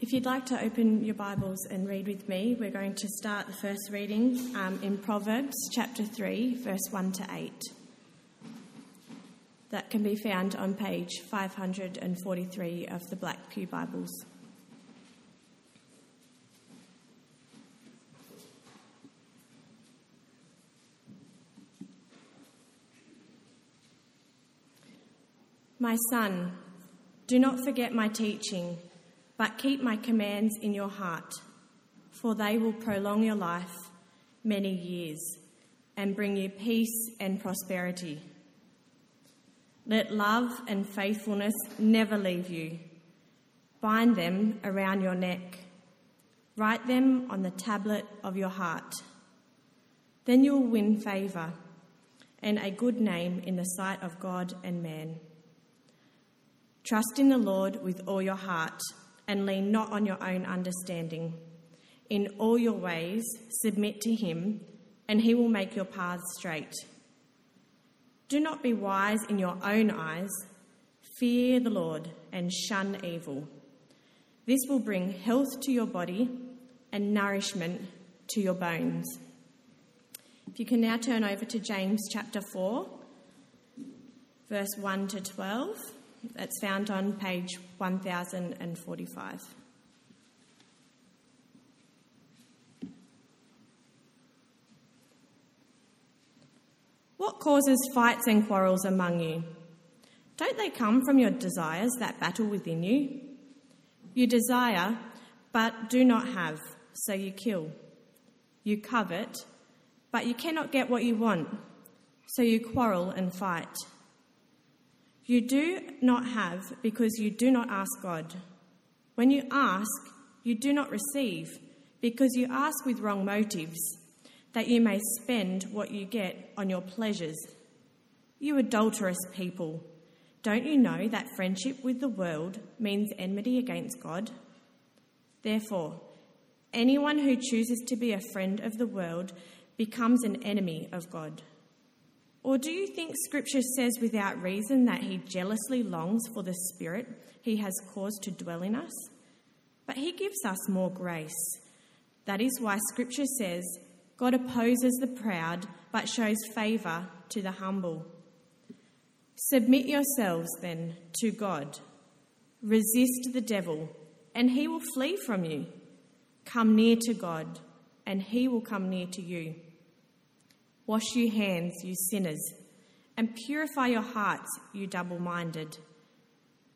If you'd like to open your Bibles and read with me, we're going to start the first reading um, in Proverbs chapter 3, verse 1 to 8. That can be found on page 543 of the Black Pew Bibles. My son, do not forget my teaching, but keep my commands in your heart, for they will prolong your life many years and bring you peace and prosperity. Let love and faithfulness never leave you. Bind them around your neck. Write them on the tablet of your heart. Then you will win favour and a good name in the sight of God and man. Trust in the Lord with all your heart and lean not on your own understanding. In all your ways, submit to him, and he will make your paths straight. Do not be wise in your own eyes. Fear the Lord and shun evil. This will bring health to your body and nourishment to your bones. If you can now turn over to James chapter 4, verse 1 to 12. That's found on page 1045. What causes fights and quarrels among you? Don't they come from your desires that battle within you? You desire, but do not have, so you kill. You covet, but you cannot get what you want, so you quarrel and fight. You do not have because you do not ask God. When you ask, you do not receive because you ask with wrong motives, that you may spend what you get on your pleasures. You adulterous people, don't you know that friendship with the world means enmity against God? Therefore, anyone who chooses to be a friend of the world becomes an enemy of God. Or do you think Scripture says without reason that He jealously longs for the Spirit He has caused to dwell in us? But He gives us more grace. That is why Scripture says, God opposes the proud but shows favour to the humble. Submit yourselves then to God. Resist the devil, and he will flee from you. Come near to God, and he will come near to you. Wash your hands, you sinners, and purify your hearts, you double minded.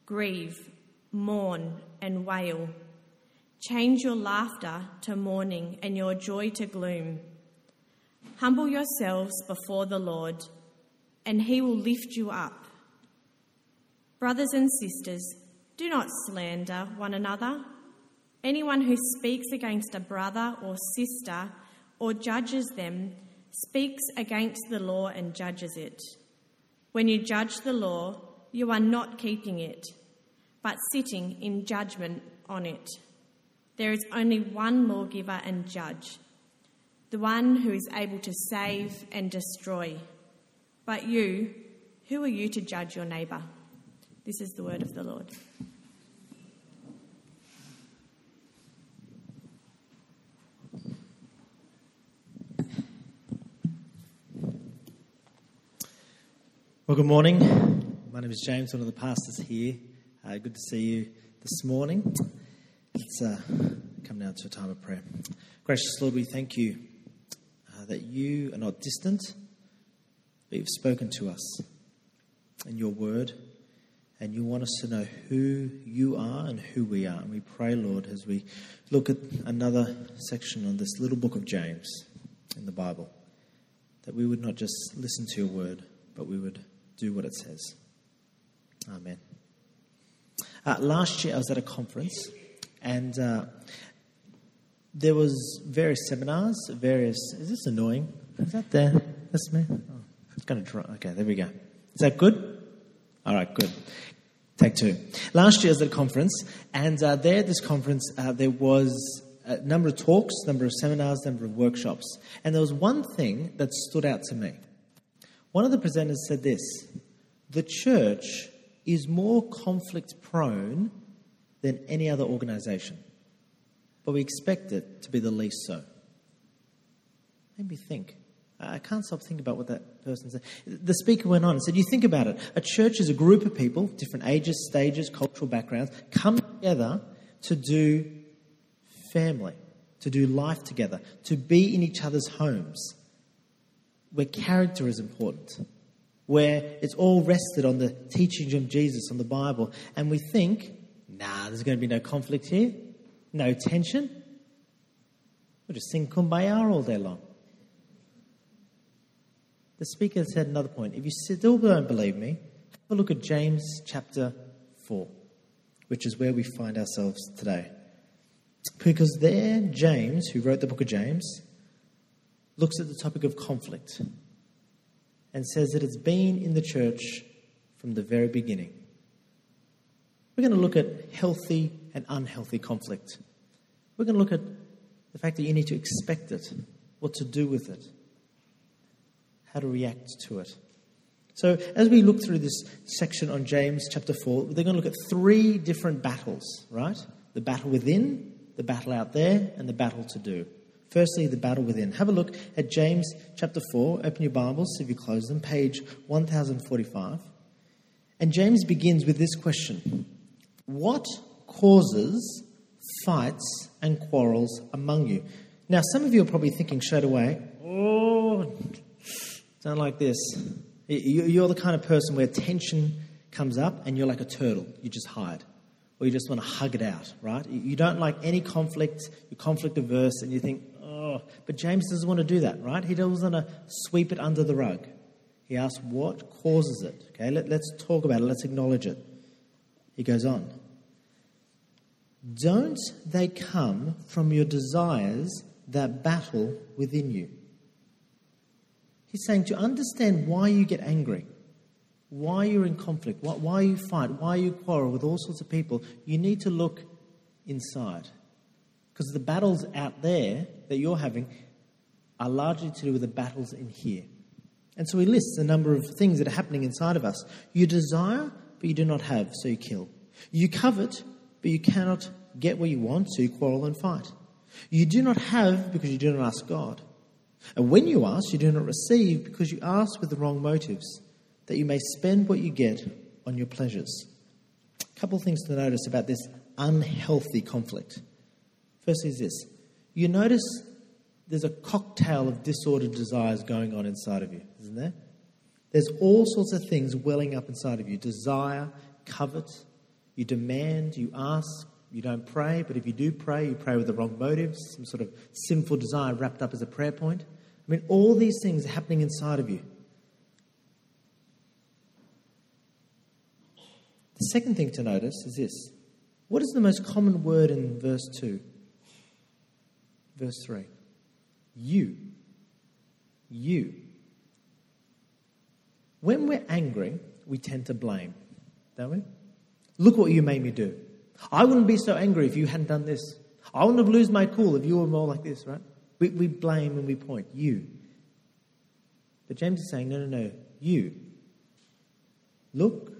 Grieve, mourn, and wail. Change your laughter to mourning and your joy to gloom. Humble yourselves before the Lord, and he will lift you up. Brothers and sisters, do not slander one another. Anyone who speaks against a brother or sister or judges them speaks against the law and judges it. When you judge the law, you are not keeping it, but sitting in judgment on it. There is only one lawgiver and judge, the one who is able to save and destroy. But you, who are you to judge your neighbour? This is the word of the Lord. Well, good morning. My name is James, one of the pastors here. Uh, good to see you this morning. Let's uh, come now to a time of prayer. Gracious Lord, we thank you uh, that you are not distant, but you've spoken to us in your word, and you want us to know who you are and who we are. And we pray, Lord, as we look at another section on this little book of James in the Bible, that we would not just listen to your word, but we would do what it says. Amen. Uh, last year I was at a conference and uh, there was various seminars, various. Is this annoying? Is that there? That's me. Oh, it's going to dry. Okay, there we go. Is that good? All right, good. Take two. Last year I was at a conference, and uh, there at this conference uh, there was a number of talks, number of seminars, number of workshops, and there was one thing that stood out to me. One of the presenters said this The church is more conflict prone than any other organization. but we expect it to be the least so. Made me think. I can't stop thinking about what that person said. The speaker went on and said, You think about it. A church is a group of people, different ages, stages, cultural backgrounds, come together to do family, to do life together, to be in each other's homes, where character is important, where it's all rested on the teachings of Jesus, on the Bible. And we think, Nah, there's going to be no conflict here, no tension. We'll just sing kumbaya all day long. The speaker said another point. If you still don't believe me, have a look at James chapter 4, which is where we find ourselves today. Because there, James, who wrote the book of James, looks at the topic of conflict and says that it's been in the church from the very beginning. We're going to look at healthy and unhealthy conflict. We're going to look at the fact that you need to expect it, what to do with it, how to react to it. So, as we look through this section on James chapter 4, they're going to look at three different battles, right? The battle within, the battle out there, and the battle to do. Firstly, the battle within. Have a look at James chapter 4. Open your Bibles if you close them, page 1045. And James begins with this question What causes fights and quarrels among you? Now, some of you are probably thinking straight away, oh, Sound like this. You're the kind of person where tension comes up and you're like a turtle. You just hide. Or you just want to hug it out, right? You don't like any conflict. You're conflict averse and you think, oh. But James doesn't want to do that, right? He doesn't want to sweep it under the rug. He asks, what causes it? Okay, Let, let's talk about it. Let's acknowledge it. He goes on. Don't they come from your desires that battle within you? He's saying to understand why you get angry, why you're in conflict, why you fight, why you quarrel with all sorts of people, you need to look inside. Because the battles out there that you're having are largely to do with the battles in here. And so he lists a number of things that are happening inside of us. You desire, but you do not have, so you kill. You covet, but you cannot get what you want, so you quarrel and fight. You do not have because you do not ask God. And when you ask, you do not receive because you ask with the wrong motives, that you may spend what you get on your pleasures. A couple of things to notice about this unhealthy conflict. First is this you notice there's a cocktail of disordered desires going on inside of you, isn't there? There's all sorts of things welling up inside of you desire, covet, you demand, you ask, you don't pray, but if you do pray, you pray with the wrong motives, some sort of sinful desire wrapped up as a prayer point. I mean, all these things are happening inside of you. The second thing to notice is this what is the most common word in verse 2? Verse 3. You. You. When we're angry, we tend to blame, don't we? Look what you made me do. I wouldn't be so angry if you hadn't done this. I wouldn't have lost my cool if you were more like this, right? We, we blame and we point. You. But James is saying, no, no, no. You. Look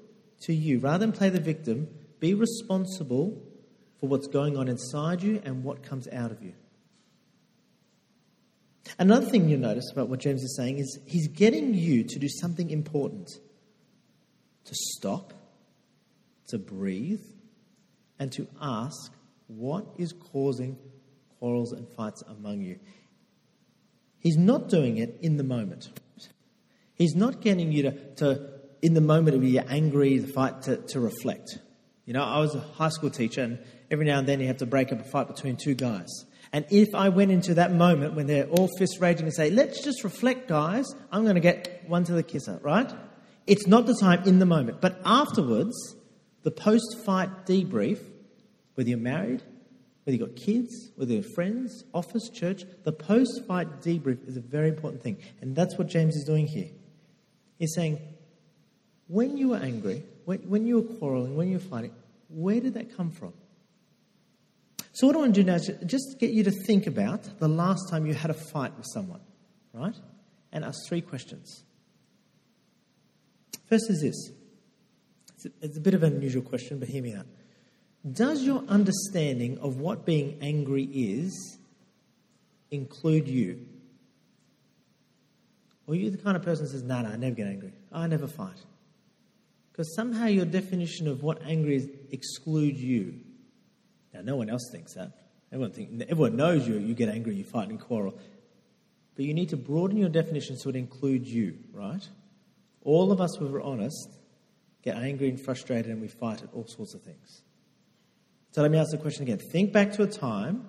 to you. Rather than play the victim, be responsible for what's going on inside you and what comes out of you. Another thing you'll notice about what James is saying is he's getting you to do something important to stop, to breathe, and to ask what is causing quarrels and fights among you. He's not doing it in the moment. He's not getting you to, to in the moment of you're angry, the fight, to, to reflect. You know, I was a high school teacher, and every now and then you have to break up a fight between two guys. And if I went into that moment when they're all fist raging and say, let's just reflect, guys, I'm going to get one to the kisser, right? It's not the time in the moment. But afterwards, the post fight debrief, whether you're married, whether you've got kids, whether you're friends, office, church, the post fight debrief is a very important thing. And that's what James is doing here. He's saying, when you were angry, when, when you were quarreling, when you were fighting, where did that come from? So, what I want to do now is just get you to think about the last time you had a fight with someone, right? And ask three questions. First is this it's a, bit of an unusual question, but hear me out. Does your understanding of what being angry is include you? Or are you the kind of person that says, no, nah, no, I never get angry. I never fight. Because somehow your definition of what angry is excludes you. Now, no one else thinks that. Everyone, think, everyone knows you, you get angry, you fight and quarrel. But you need to broaden your definition so it includes you, right? All of us, if we're honest, get angry and frustrated and we fight at all sorts of things. So let me ask the question again. Think back to a time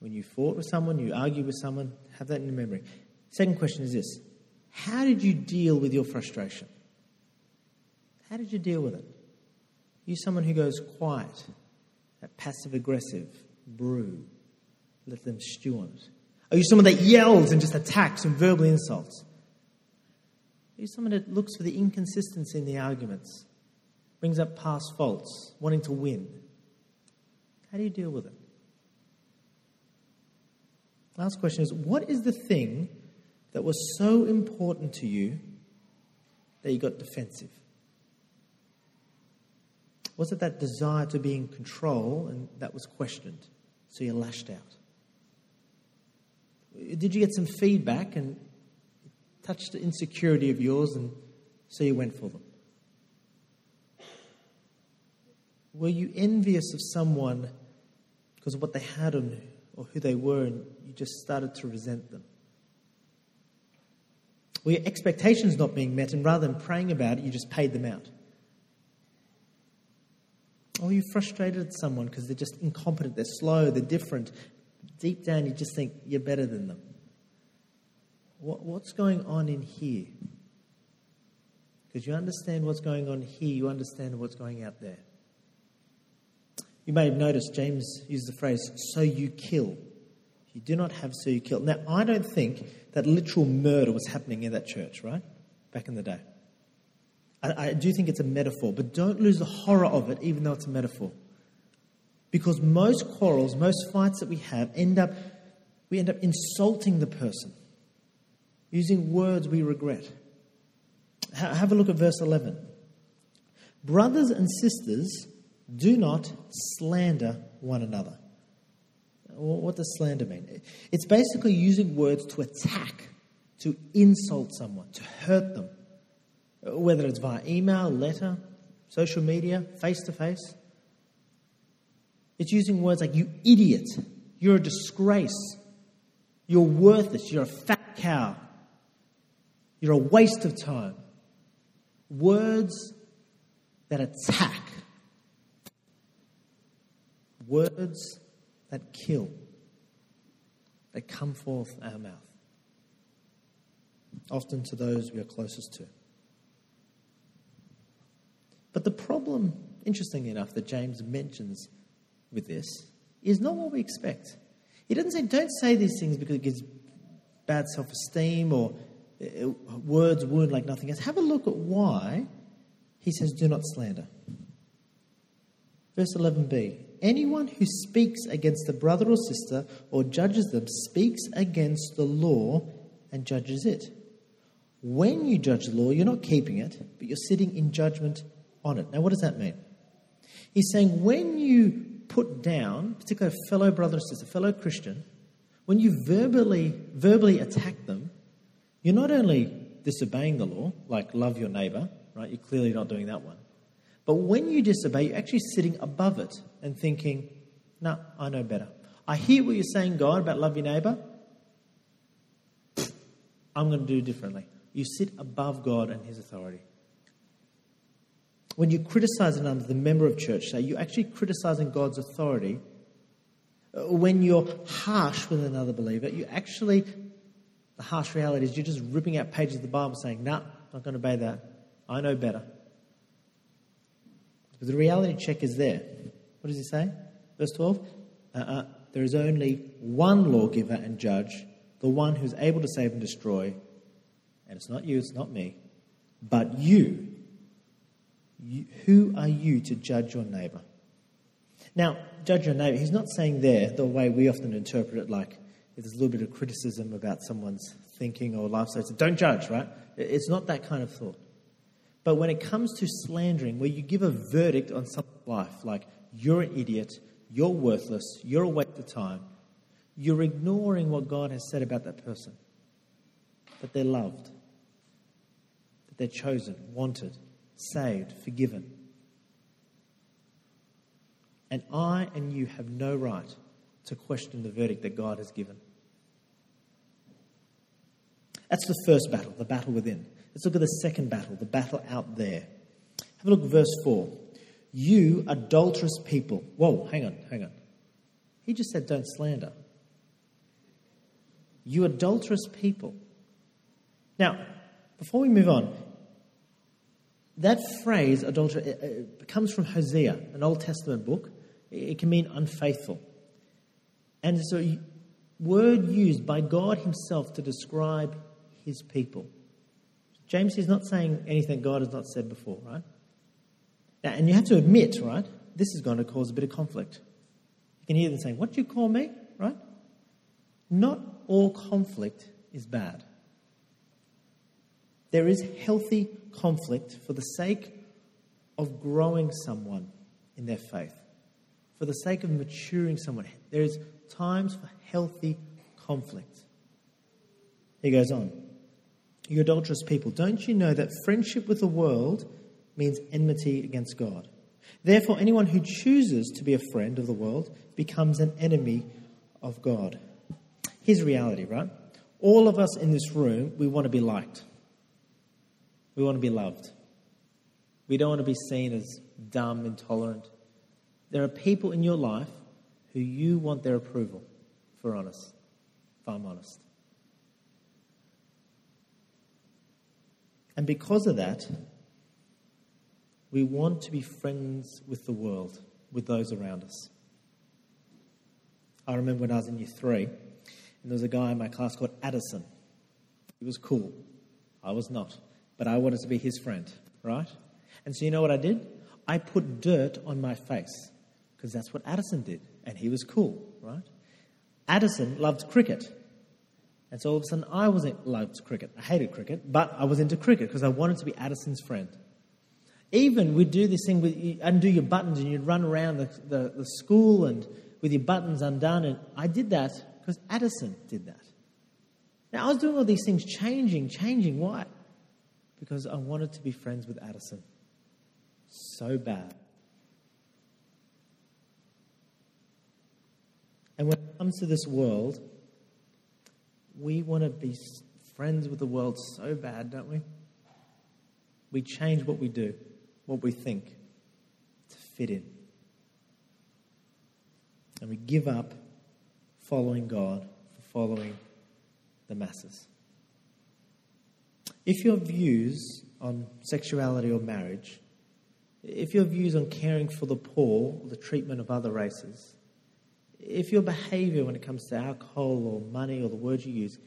when you fought with someone, you argued with someone, have that in your memory. Second question is this How did you deal with your frustration? How did you deal with it? Are you someone who goes quiet, that passive aggressive, brew, let them stew on it? Are you someone that yells and just attacks and verbally insults? Are you someone that looks for the inconsistency in the arguments, brings up past faults, wanting to win? How do you deal with it? Last question is what is the thing that was so important to you that you got defensive? Was it that desire to be in control and that was questioned? So you lashed out? Did you get some feedback and touched the insecurity of yours and so you went for them? Were you envious of someone because of what they had on or who they were and you just started to resent them? Were your expectations not being met and rather than praying about it, you just paid them out? Or you frustrated at someone because they're just incompetent, they're slow, they're different. Deep down, you just think you're better than them. What, what's going on in here? Because you understand what's going on here, you understand what's going out there. You may have noticed James used the phrase, so you kill. You do not have so you kill. Now, I don't think that literal murder was happening in that church, right? Back in the day. I, I do think it's a metaphor, but don't lose the horror of it, even though it's a metaphor. Because most quarrels, most fights that we have, end up, we end up insulting the person, using words we regret. Have a look at verse 11. Brothers and sisters, do not slander one another. What does slander mean? It's basically using words to attack, to insult someone, to hurt them whether it's via email, letter, social media, face to face. It's using words like, you idiot, you're a disgrace, you're worthless, you're a fat cow, you're a waste of time. Words that attack, words that kill, that come forth our mouth, often to those we are closest to. But the problem, interestingly enough, that James mentions with this is not what we expect. He doesn't say, don't say these things because it gives bad self esteem or uh, words wound like nothing else. Have a look at why he says, do not slander. Verse 11b Anyone who speaks against a brother or sister or judges them speaks against the law and judges it. When you judge the law, you're not keeping it, but you're sitting in judgment on it. Now, what does that mean? He's saying when you put down, particularly a fellow brother or sister, fellow Christian, when you verbally verbally attack them, you're not only disobeying the law, like love your neighbor, right? You're clearly not doing that one. But when you disobey, you're actually sitting above it and thinking, no, nah, I know better. I hear what you're saying, God, about love your neighbor. I'm going to do differently. You sit above God and his authority. When you criticize another, the member of church, say, you're actually criticizing God's authority. Uh, when you're harsh with another believer, you actually, the harsh reality is you're just ripping out pages of the Bible saying, nah, not going to obey that. I know better. But the reality check is there. What does he say? Verse 12? Uh-uh. There is only one lawgiver and judge, the one who's able to save and destroy. And it's not you, it's not me, but you who are you to judge your neighbour? Now, judge your neighbour, he's not saying there the way we often interpret it, like there's a little bit of criticism about someone's thinking or lifestyle, so don't judge, right? It's not that kind of thought. But when it comes to slandering, where you give a verdict on someone's life, like you're an idiot, you're worthless, you're a waste of time, you're ignoring what God has said about that person. That they're loved, that they're chosen, wanted, saved, forgiven. And I and you have no right to question the verdict that God has given. That's the first battle, the battle within. Let's look at the second battle, the battle out there. Have a look at verse 4. You adulterous people. Whoa, hang on, hang on. He just said don't slander. You adulterous people. Now, before we move on, that phrase, adultery, comes from Hosea, an Old Testament book. It can mean unfaithful. And so, word used by God Himself to describe His people. James is not saying anything God has not said before, right? Now, and you have to admit, right, this is going to cause a bit of conflict. You can hear them saying, What do you call me? Right? Not all conflict is bad. There is healthy conflict for the sake of growing someone in their faith, for the sake of maturing someone. There is times for healthy conflict. He goes on. You adulterous people, don't you know that friendship with the world means enmity against God? Therefore, anyone who chooses to be a friend of the world becomes an enemy of God. Here's reality, right? All of us in this room, we want to be liked. We want to be loved. We don't want to be seen as dumb, intolerant. There are people in your life who you want their approval, for honest, if I'm honest. And because of that, we want to be friends with the world, with those around us. I remember when I was in year three, and there was a guy in my class called Addison. He was cool. I was not. But I wanted to be his friend, right? And so you know what I did? I put dirt on my face because that's what Addison did. And he was cool, right? Addison loved cricket. And so all of a sudden, I wasn't loved cricket. I hated cricket, but I was into cricket because I wanted to be Addison's friend. Even we'd do this thing with you undo your buttons and you'd run around the, the, the school and with your buttons undone. And I did that because Addison did that. Now, I was doing all these things, changing, changing. Why? Because I wanted to be friends with Addison. So bad. And when it comes to this world, we want to be friends with the world so bad, don't we? We change what we do, what we think, to fit in. And we give up following God for following the masses. If your views on sexuality or marriage, if your views on caring for the poor or the treatment of other races, if your behavior when it comes to alcohol or money or the words you use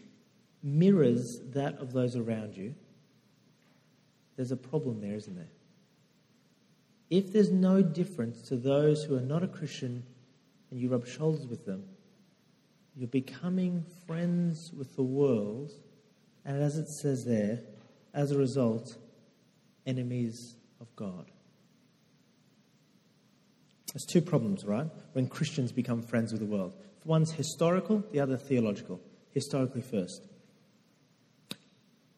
mirrors that of those around you, there's a problem there, isn't there? If there's no difference to those who are not a Christian and you rub shoulders with them, you're becoming friends with the world, and as it says there, as a result, enemies of God. There's two problems, right? When Christians become friends with the world. One's historical, the other theological. Historically first.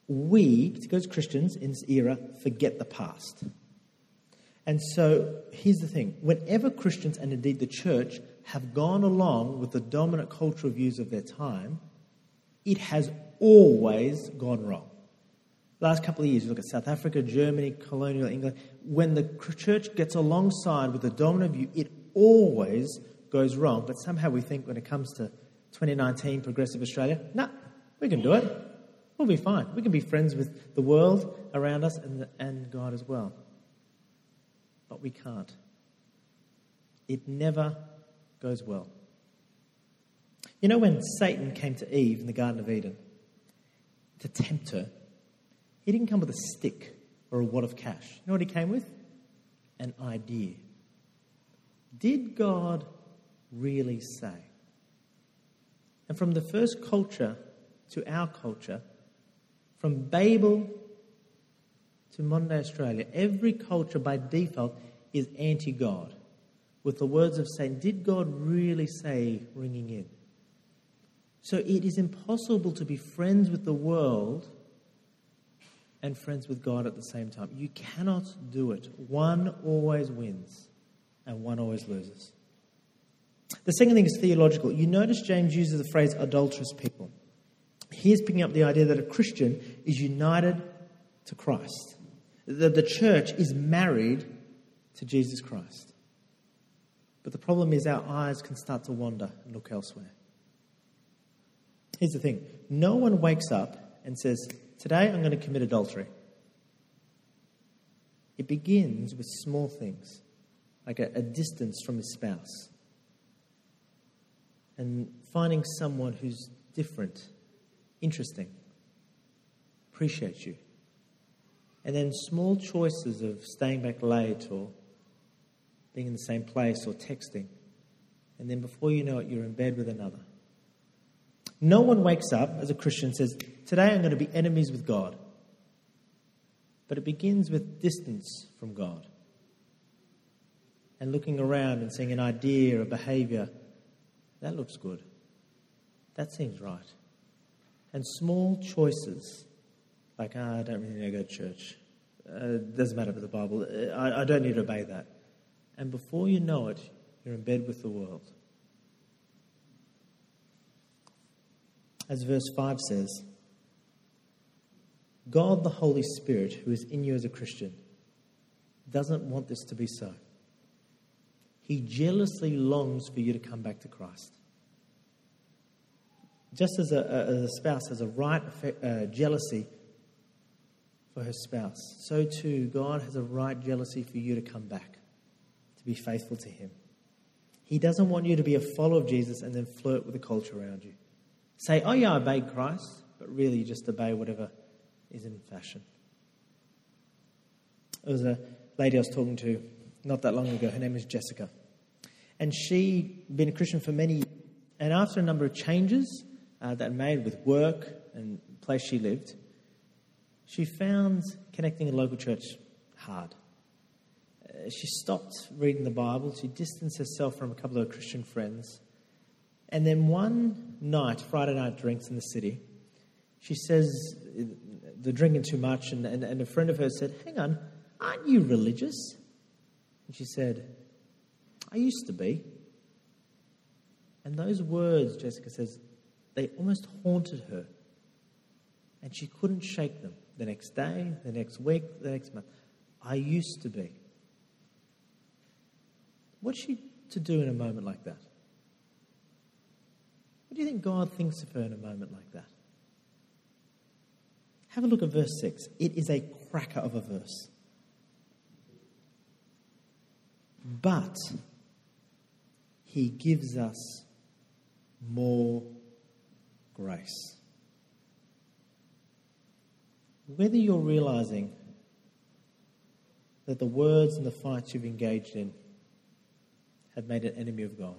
We, as Christians in this era, forget the past. And so here's the thing whenever Christians, and indeed the church, have gone along with the dominant cultural views of their time, it has always gone wrong. Last couple of years, you look at South Africa, Germany, colonial England, when the church gets alongside with the dominant view, it always goes wrong. But somehow we think when it comes to 2019 progressive Australia, nah, we can do it. We'll be fine. We can be friends with the world around us and, the, and God as well. But we can't. It never goes well. You know, when Satan came to Eve in the Garden of Eden to tempt her, he didn't come with a stick or a wad of cash. You know what he came with? An idea. Did God really say? And from the first culture to our culture, from Babel to modern day Australia, every culture by default is anti God. with the words of Satan, did God really say ringing in? So it is impossible to be friends with the world and friends with God at the same time. You cannot do it. One always wins and one always loses. The second thing is theological. You notice James uses the phrase adulterous people. He is picking up the idea that a Christian is united to Christ, that the church is married to Jesus Christ. But the problem is our eyes can start to wander and look elsewhere. Here's the thing no one wakes up and says, Today I'm going to commit adultery. It begins with small things, like a, a distance from his spouse, and finding someone who's different, interesting, appreciates you. And then small choices of staying back late or being in the same place or texting. And then before you know it, you're in bed with another. No one wakes up as a Christian and says, Today I'm going to be enemies with God. But it begins with distance from God and looking around and seeing an idea or behavior. That looks good. That seems right. And small choices like, oh, I don't really need to go to church. Uh, it doesn't matter for the Bible. I, I don't need to obey that. And before you know it, you're in bed with the world. As verse 5 says, God, the Holy Spirit, who is in you as a Christian, doesn't want this to be so. He jealously longs for you to come back to Christ. Just as a, a, a spouse has a right uh, jealousy for her spouse, so too God has a right jealousy for you to come back, to be faithful to Him. He doesn't want you to be a follower of Jesus and then flirt with the culture around you. Say, oh yeah, I obey Christ, but really you just obey whatever is in fashion. There was a lady I was talking to not that long ago. Her name is Jessica. And she'd been a Christian for many years. And after a number of changes uh, that made with work and place she lived, she found connecting a local church hard. Uh, she stopped reading the Bible. She distanced herself from a couple of Christian friends. And then one night, Friday night drinks in the city, she says they're drinking too much, and, and, and a friend of hers said, Hang on, aren't you religious? And she said, I used to be. And those words, Jessica says, they almost haunted her. And she couldn't shake them the next day, the next week, the next month. I used to be. What's she to do in a moment like that? What do you think God thinks of her in a moment like that? Have a look at verse 6. It is a cracker of a verse. But he gives us more grace whether you're realizing that the words and the fights you've engaged in have made an enemy of God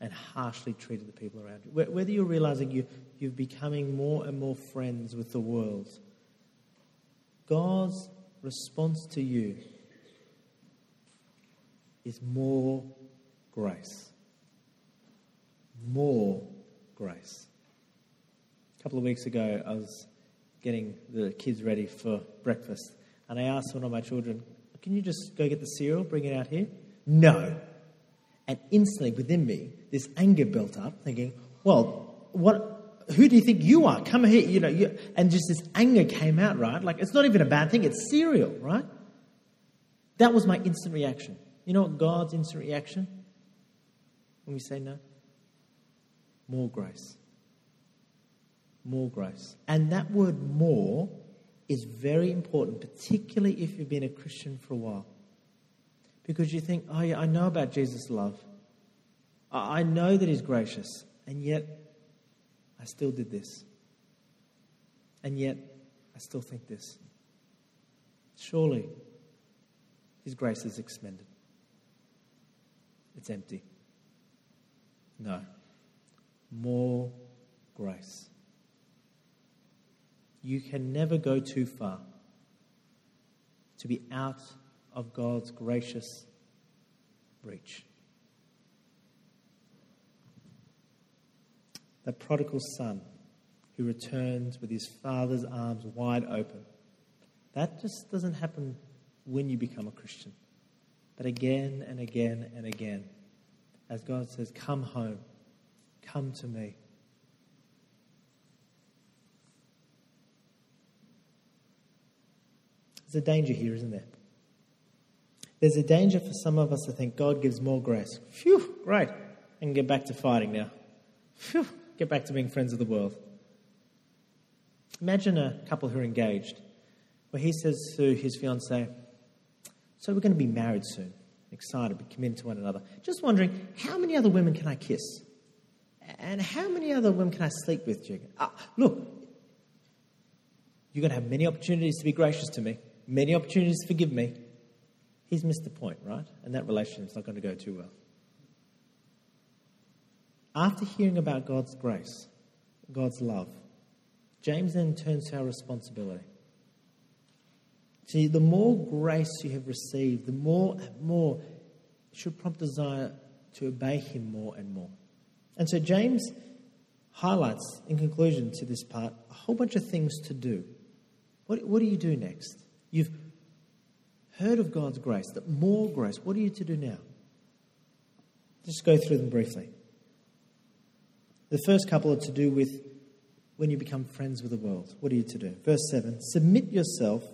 and harshly treated the people around you, whether you're realizing you, you're becoming more and more friends with the world, God's response to you is more grace. More grace. A couple of weeks ago, I was getting the kids ready for breakfast. And I asked one of my children, Can you just go get the cereal, bring it out here? No. And instantly within me, this anger built up, thinking, Well, what? Who do you think you are? Come here, you know. You, and just this anger came out, right? Like it's not even a bad thing; it's cereal, right? That was my instant reaction. You know what God's instant reaction when we say no? More grace more grace. And that word more is very important, particularly if you've been a Christian for a while. Because you think, oh, yeah, I know about Jesus' love. I know that He's gracious. And yet, I still did this. And yet, I still think this. Surely, His grace is expended. It's empty. No. More grace. You can never go too far to be out of God's gracious reach. The prodigal son who returns with his father's arms wide open. That just doesn't happen when you become a Christian. But again and again and again, as God says, Come home, come to me. There's a danger here, isn't there? There's a danger for some of us to think God gives more grace. Phew, great. Can get back to fighting now. Phew, get back to being friends of the world. Imagine a couple who are engaged, where he says to his fiancee, So we're going to be married soon, excited, be committed to one another. Just wondering, how many other women can I kiss? And how many other women can I sleep with, Jig? Ah, look, you're going to have many opportunities to be gracious to me, many opportunities to forgive me. He's missed the point, right? And that relationship's not going to go too well. After hearing about God's grace, God's love, James then turns to our responsibility. See, the more grace you have received, the more and more should prompt desire to obey him more and more. And so James highlights, in conclusion to this part, a whole bunch of things to do. What, what do you do next? You've heard of God's grace, that more grace. What are you to do now? Just go through them briefly. The first couple are to do with when you become friends with the world. What are you to do? Verse 7 Submit yourself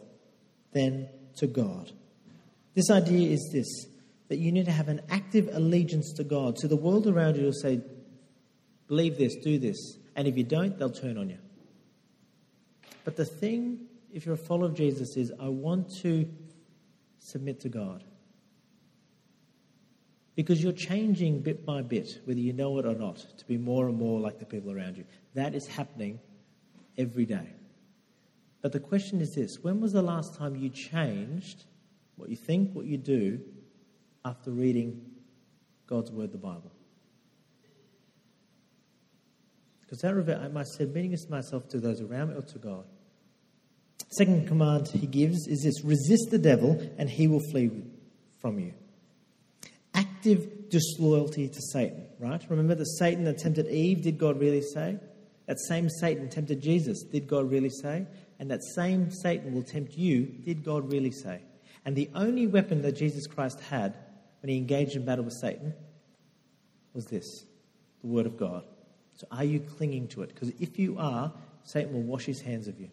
then to God. This idea is this that you need to have an active allegiance to God. So the world around you will say, Believe this, do this. And if you don't, they'll turn on you. But the thing, if you're a follower of Jesus, is I want to submit to God. Because you're changing bit by bit, whether you know it or not, to be more and more like the people around you. That is happening every day. But the question is this when was the last time you changed what you think, what you do, after reading God's Word, the Bible? Because that reveals, am I submitting myself to those around me or to God? Second command he gives is this resist the devil and he will flee from you. Active disloyalty to Satan, right? Remember that Satan attempted Eve, did God really say? That same Satan tempted Jesus, did God really say? And that same Satan will tempt you, did God really say? And the only weapon that Jesus Christ had when he engaged in battle with Satan was this the Word of God. So are you clinging to it? Because if you are, Satan will wash his hands of you.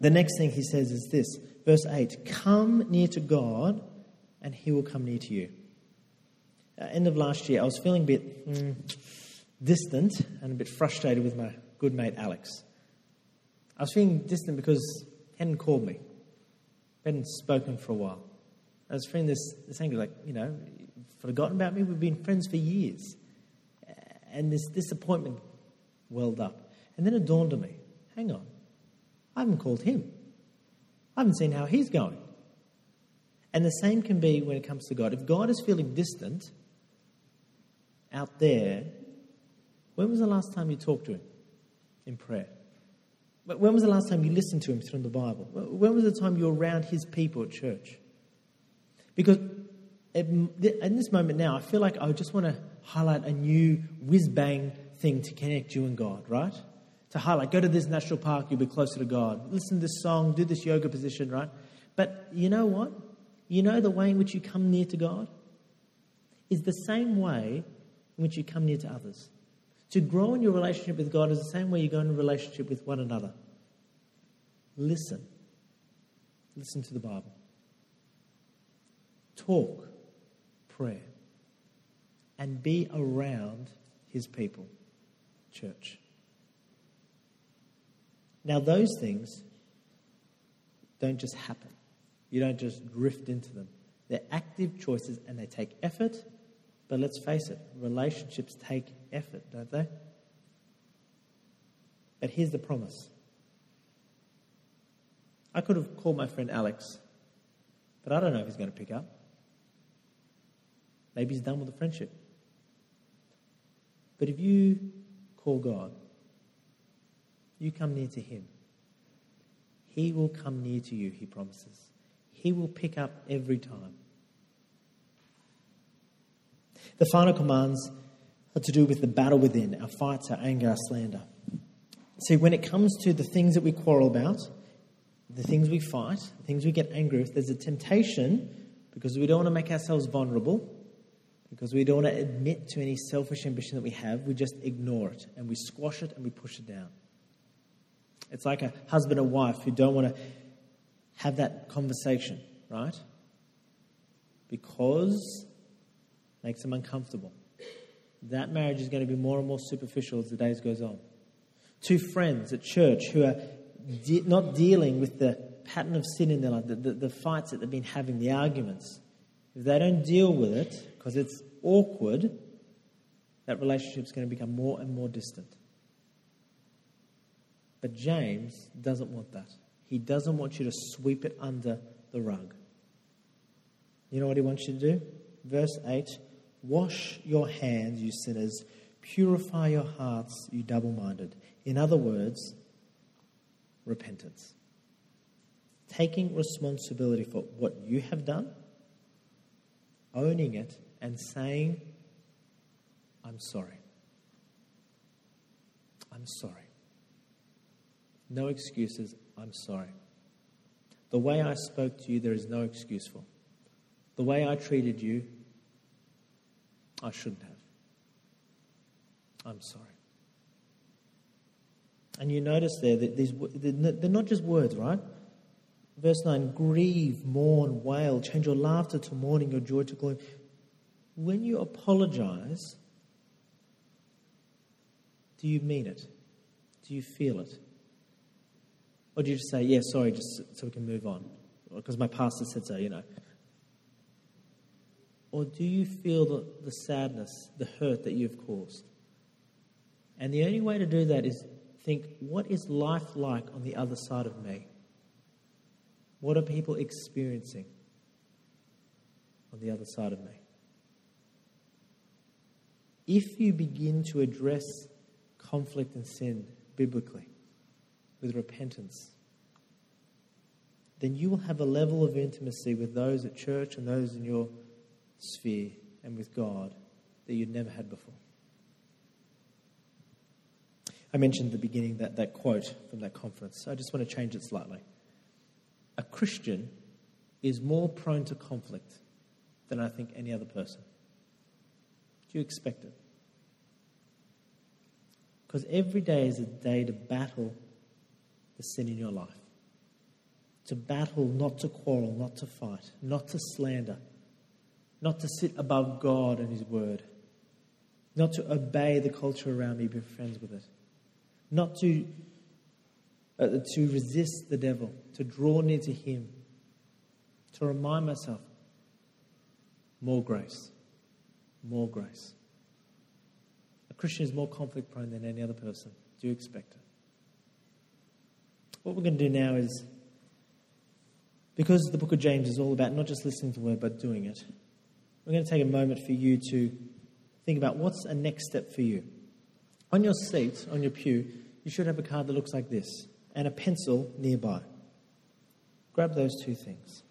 The next thing he says is this verse 8 Come near to God, and he will come near to you. Uh, end of last year, I was feeling a bit mm, distant and a bit frustrated with my good mate Alex. I was feeling distant because he hadn't called me, we hadn't spoken for a while. I was feeling this, this anger, like, you know, forgotten about me. We've been friends for years. And this disappointment welled up. And then it dawned on me hang on, I haven't called him. I haven't seen how he's going. And the same can be when it comes to God. If God is feeling distant out there, when was the last time you talked to him in prayer? When was the last time you listened to him through the Bible? When was the time you were around his people at church? Because in this moment now, I feel like I just want to highlight a new whiz bang thing to connect you and God, right? To highlight. Go to this national park, you'll be closer to God. Listen to this song, do this yoga position, right? But you know what? You know the way in which you come near to God is the same way in which you come near to others. To grow in your relationship with God is the same way you go in a relationship with one another. Listen. Listen to the Bible. Talk, prayer, and be around His people, church. Now, those things don't just happen, you don't just drift into them. They're active choices and they take effort, but let's face it, relationships take effort, don't they? But here's the promise I could have called my friend Alex, but I don't know if he's going to pick up. Maybe he's done with the friendship. But if you call God, you come near to Him. He will come near to you, He promises. He will pick up every time. The final commands are to do with the battle within our fights, our anger, our slander. See, when it comes to the things that we quarrel about, the things we fight, the things we get angry with, there's a temptation because we don't want to make ourselves vulnerable, because we don't want to admit to any selfish ambition that we have, we just ignore it and we squash it and we push it down. It's like a husband and wife who don't want to have that conversation, right? Because it makes them uncomfortable. That marriage is going to be more and more superficial as the days goes on. Two friends at church who are de- not dealing with the pattern of sin in their life, the, the, the fights that they've been having, the arguments. If they don't deal with it because it's awkward, that relationship is going to become more and more distant. But James doesn't want that. He doesn't want you to sweep it under the rug. You know what he wants you to do? Verse 8 Wash your hands, you sinners. Purify your hearts, you double minded. In other words, repentance. Taking responsibility for what you have done, owning it, and saying, I'm sorry. I'm sorry. No excuses. I'm sorry. The way I spoke to you, there is no excuse for. The way I treated you, I shouldn't have. I'm sorry. And you notice there that these, they're not just words, right? Verse 9 grieve, mourn, wail, change your laughter to mourning, your joy to gloom. When you apologize, do you mean it? Do you feel it? Or do you just say, yeah, sorry, just so we can move on? Because my pastor said so, you know. Or do you feel the, the sadness, the hurt that you've caused? And the only way to do that is think, what is life like on the other side of me? What are people experiencing on the other side of me? If you begin to address conflict and sin biblically, with repentance, then you will have a level of intimacy with those at church and those in your sphere and with God that you'd never had before. I mentioned at the beginning that, that quote from that conference. I just want to change it slightly. A Christian is more prone to conflict than I think any other person. Do you expect it? Because every day is a day to battle the sin in your life. To battle, not to quarrel, not to fight, not to slander, not to sit above God and His Word, not to obey the culture around me, be friends with it, not to, uh, to resist the devil, to draw near to Him, to remind myself more grace, more grace. A Christian is more conflict prone than any other person. Do you expect it? What we're going to do now is, because the book of James is all about not just listening to the word, but doing it, we're going to take a moment for you to think about what's a next step for you. On your seat, on your pew, you should have a card that looks like this and a pencil nearby. Grab those two things.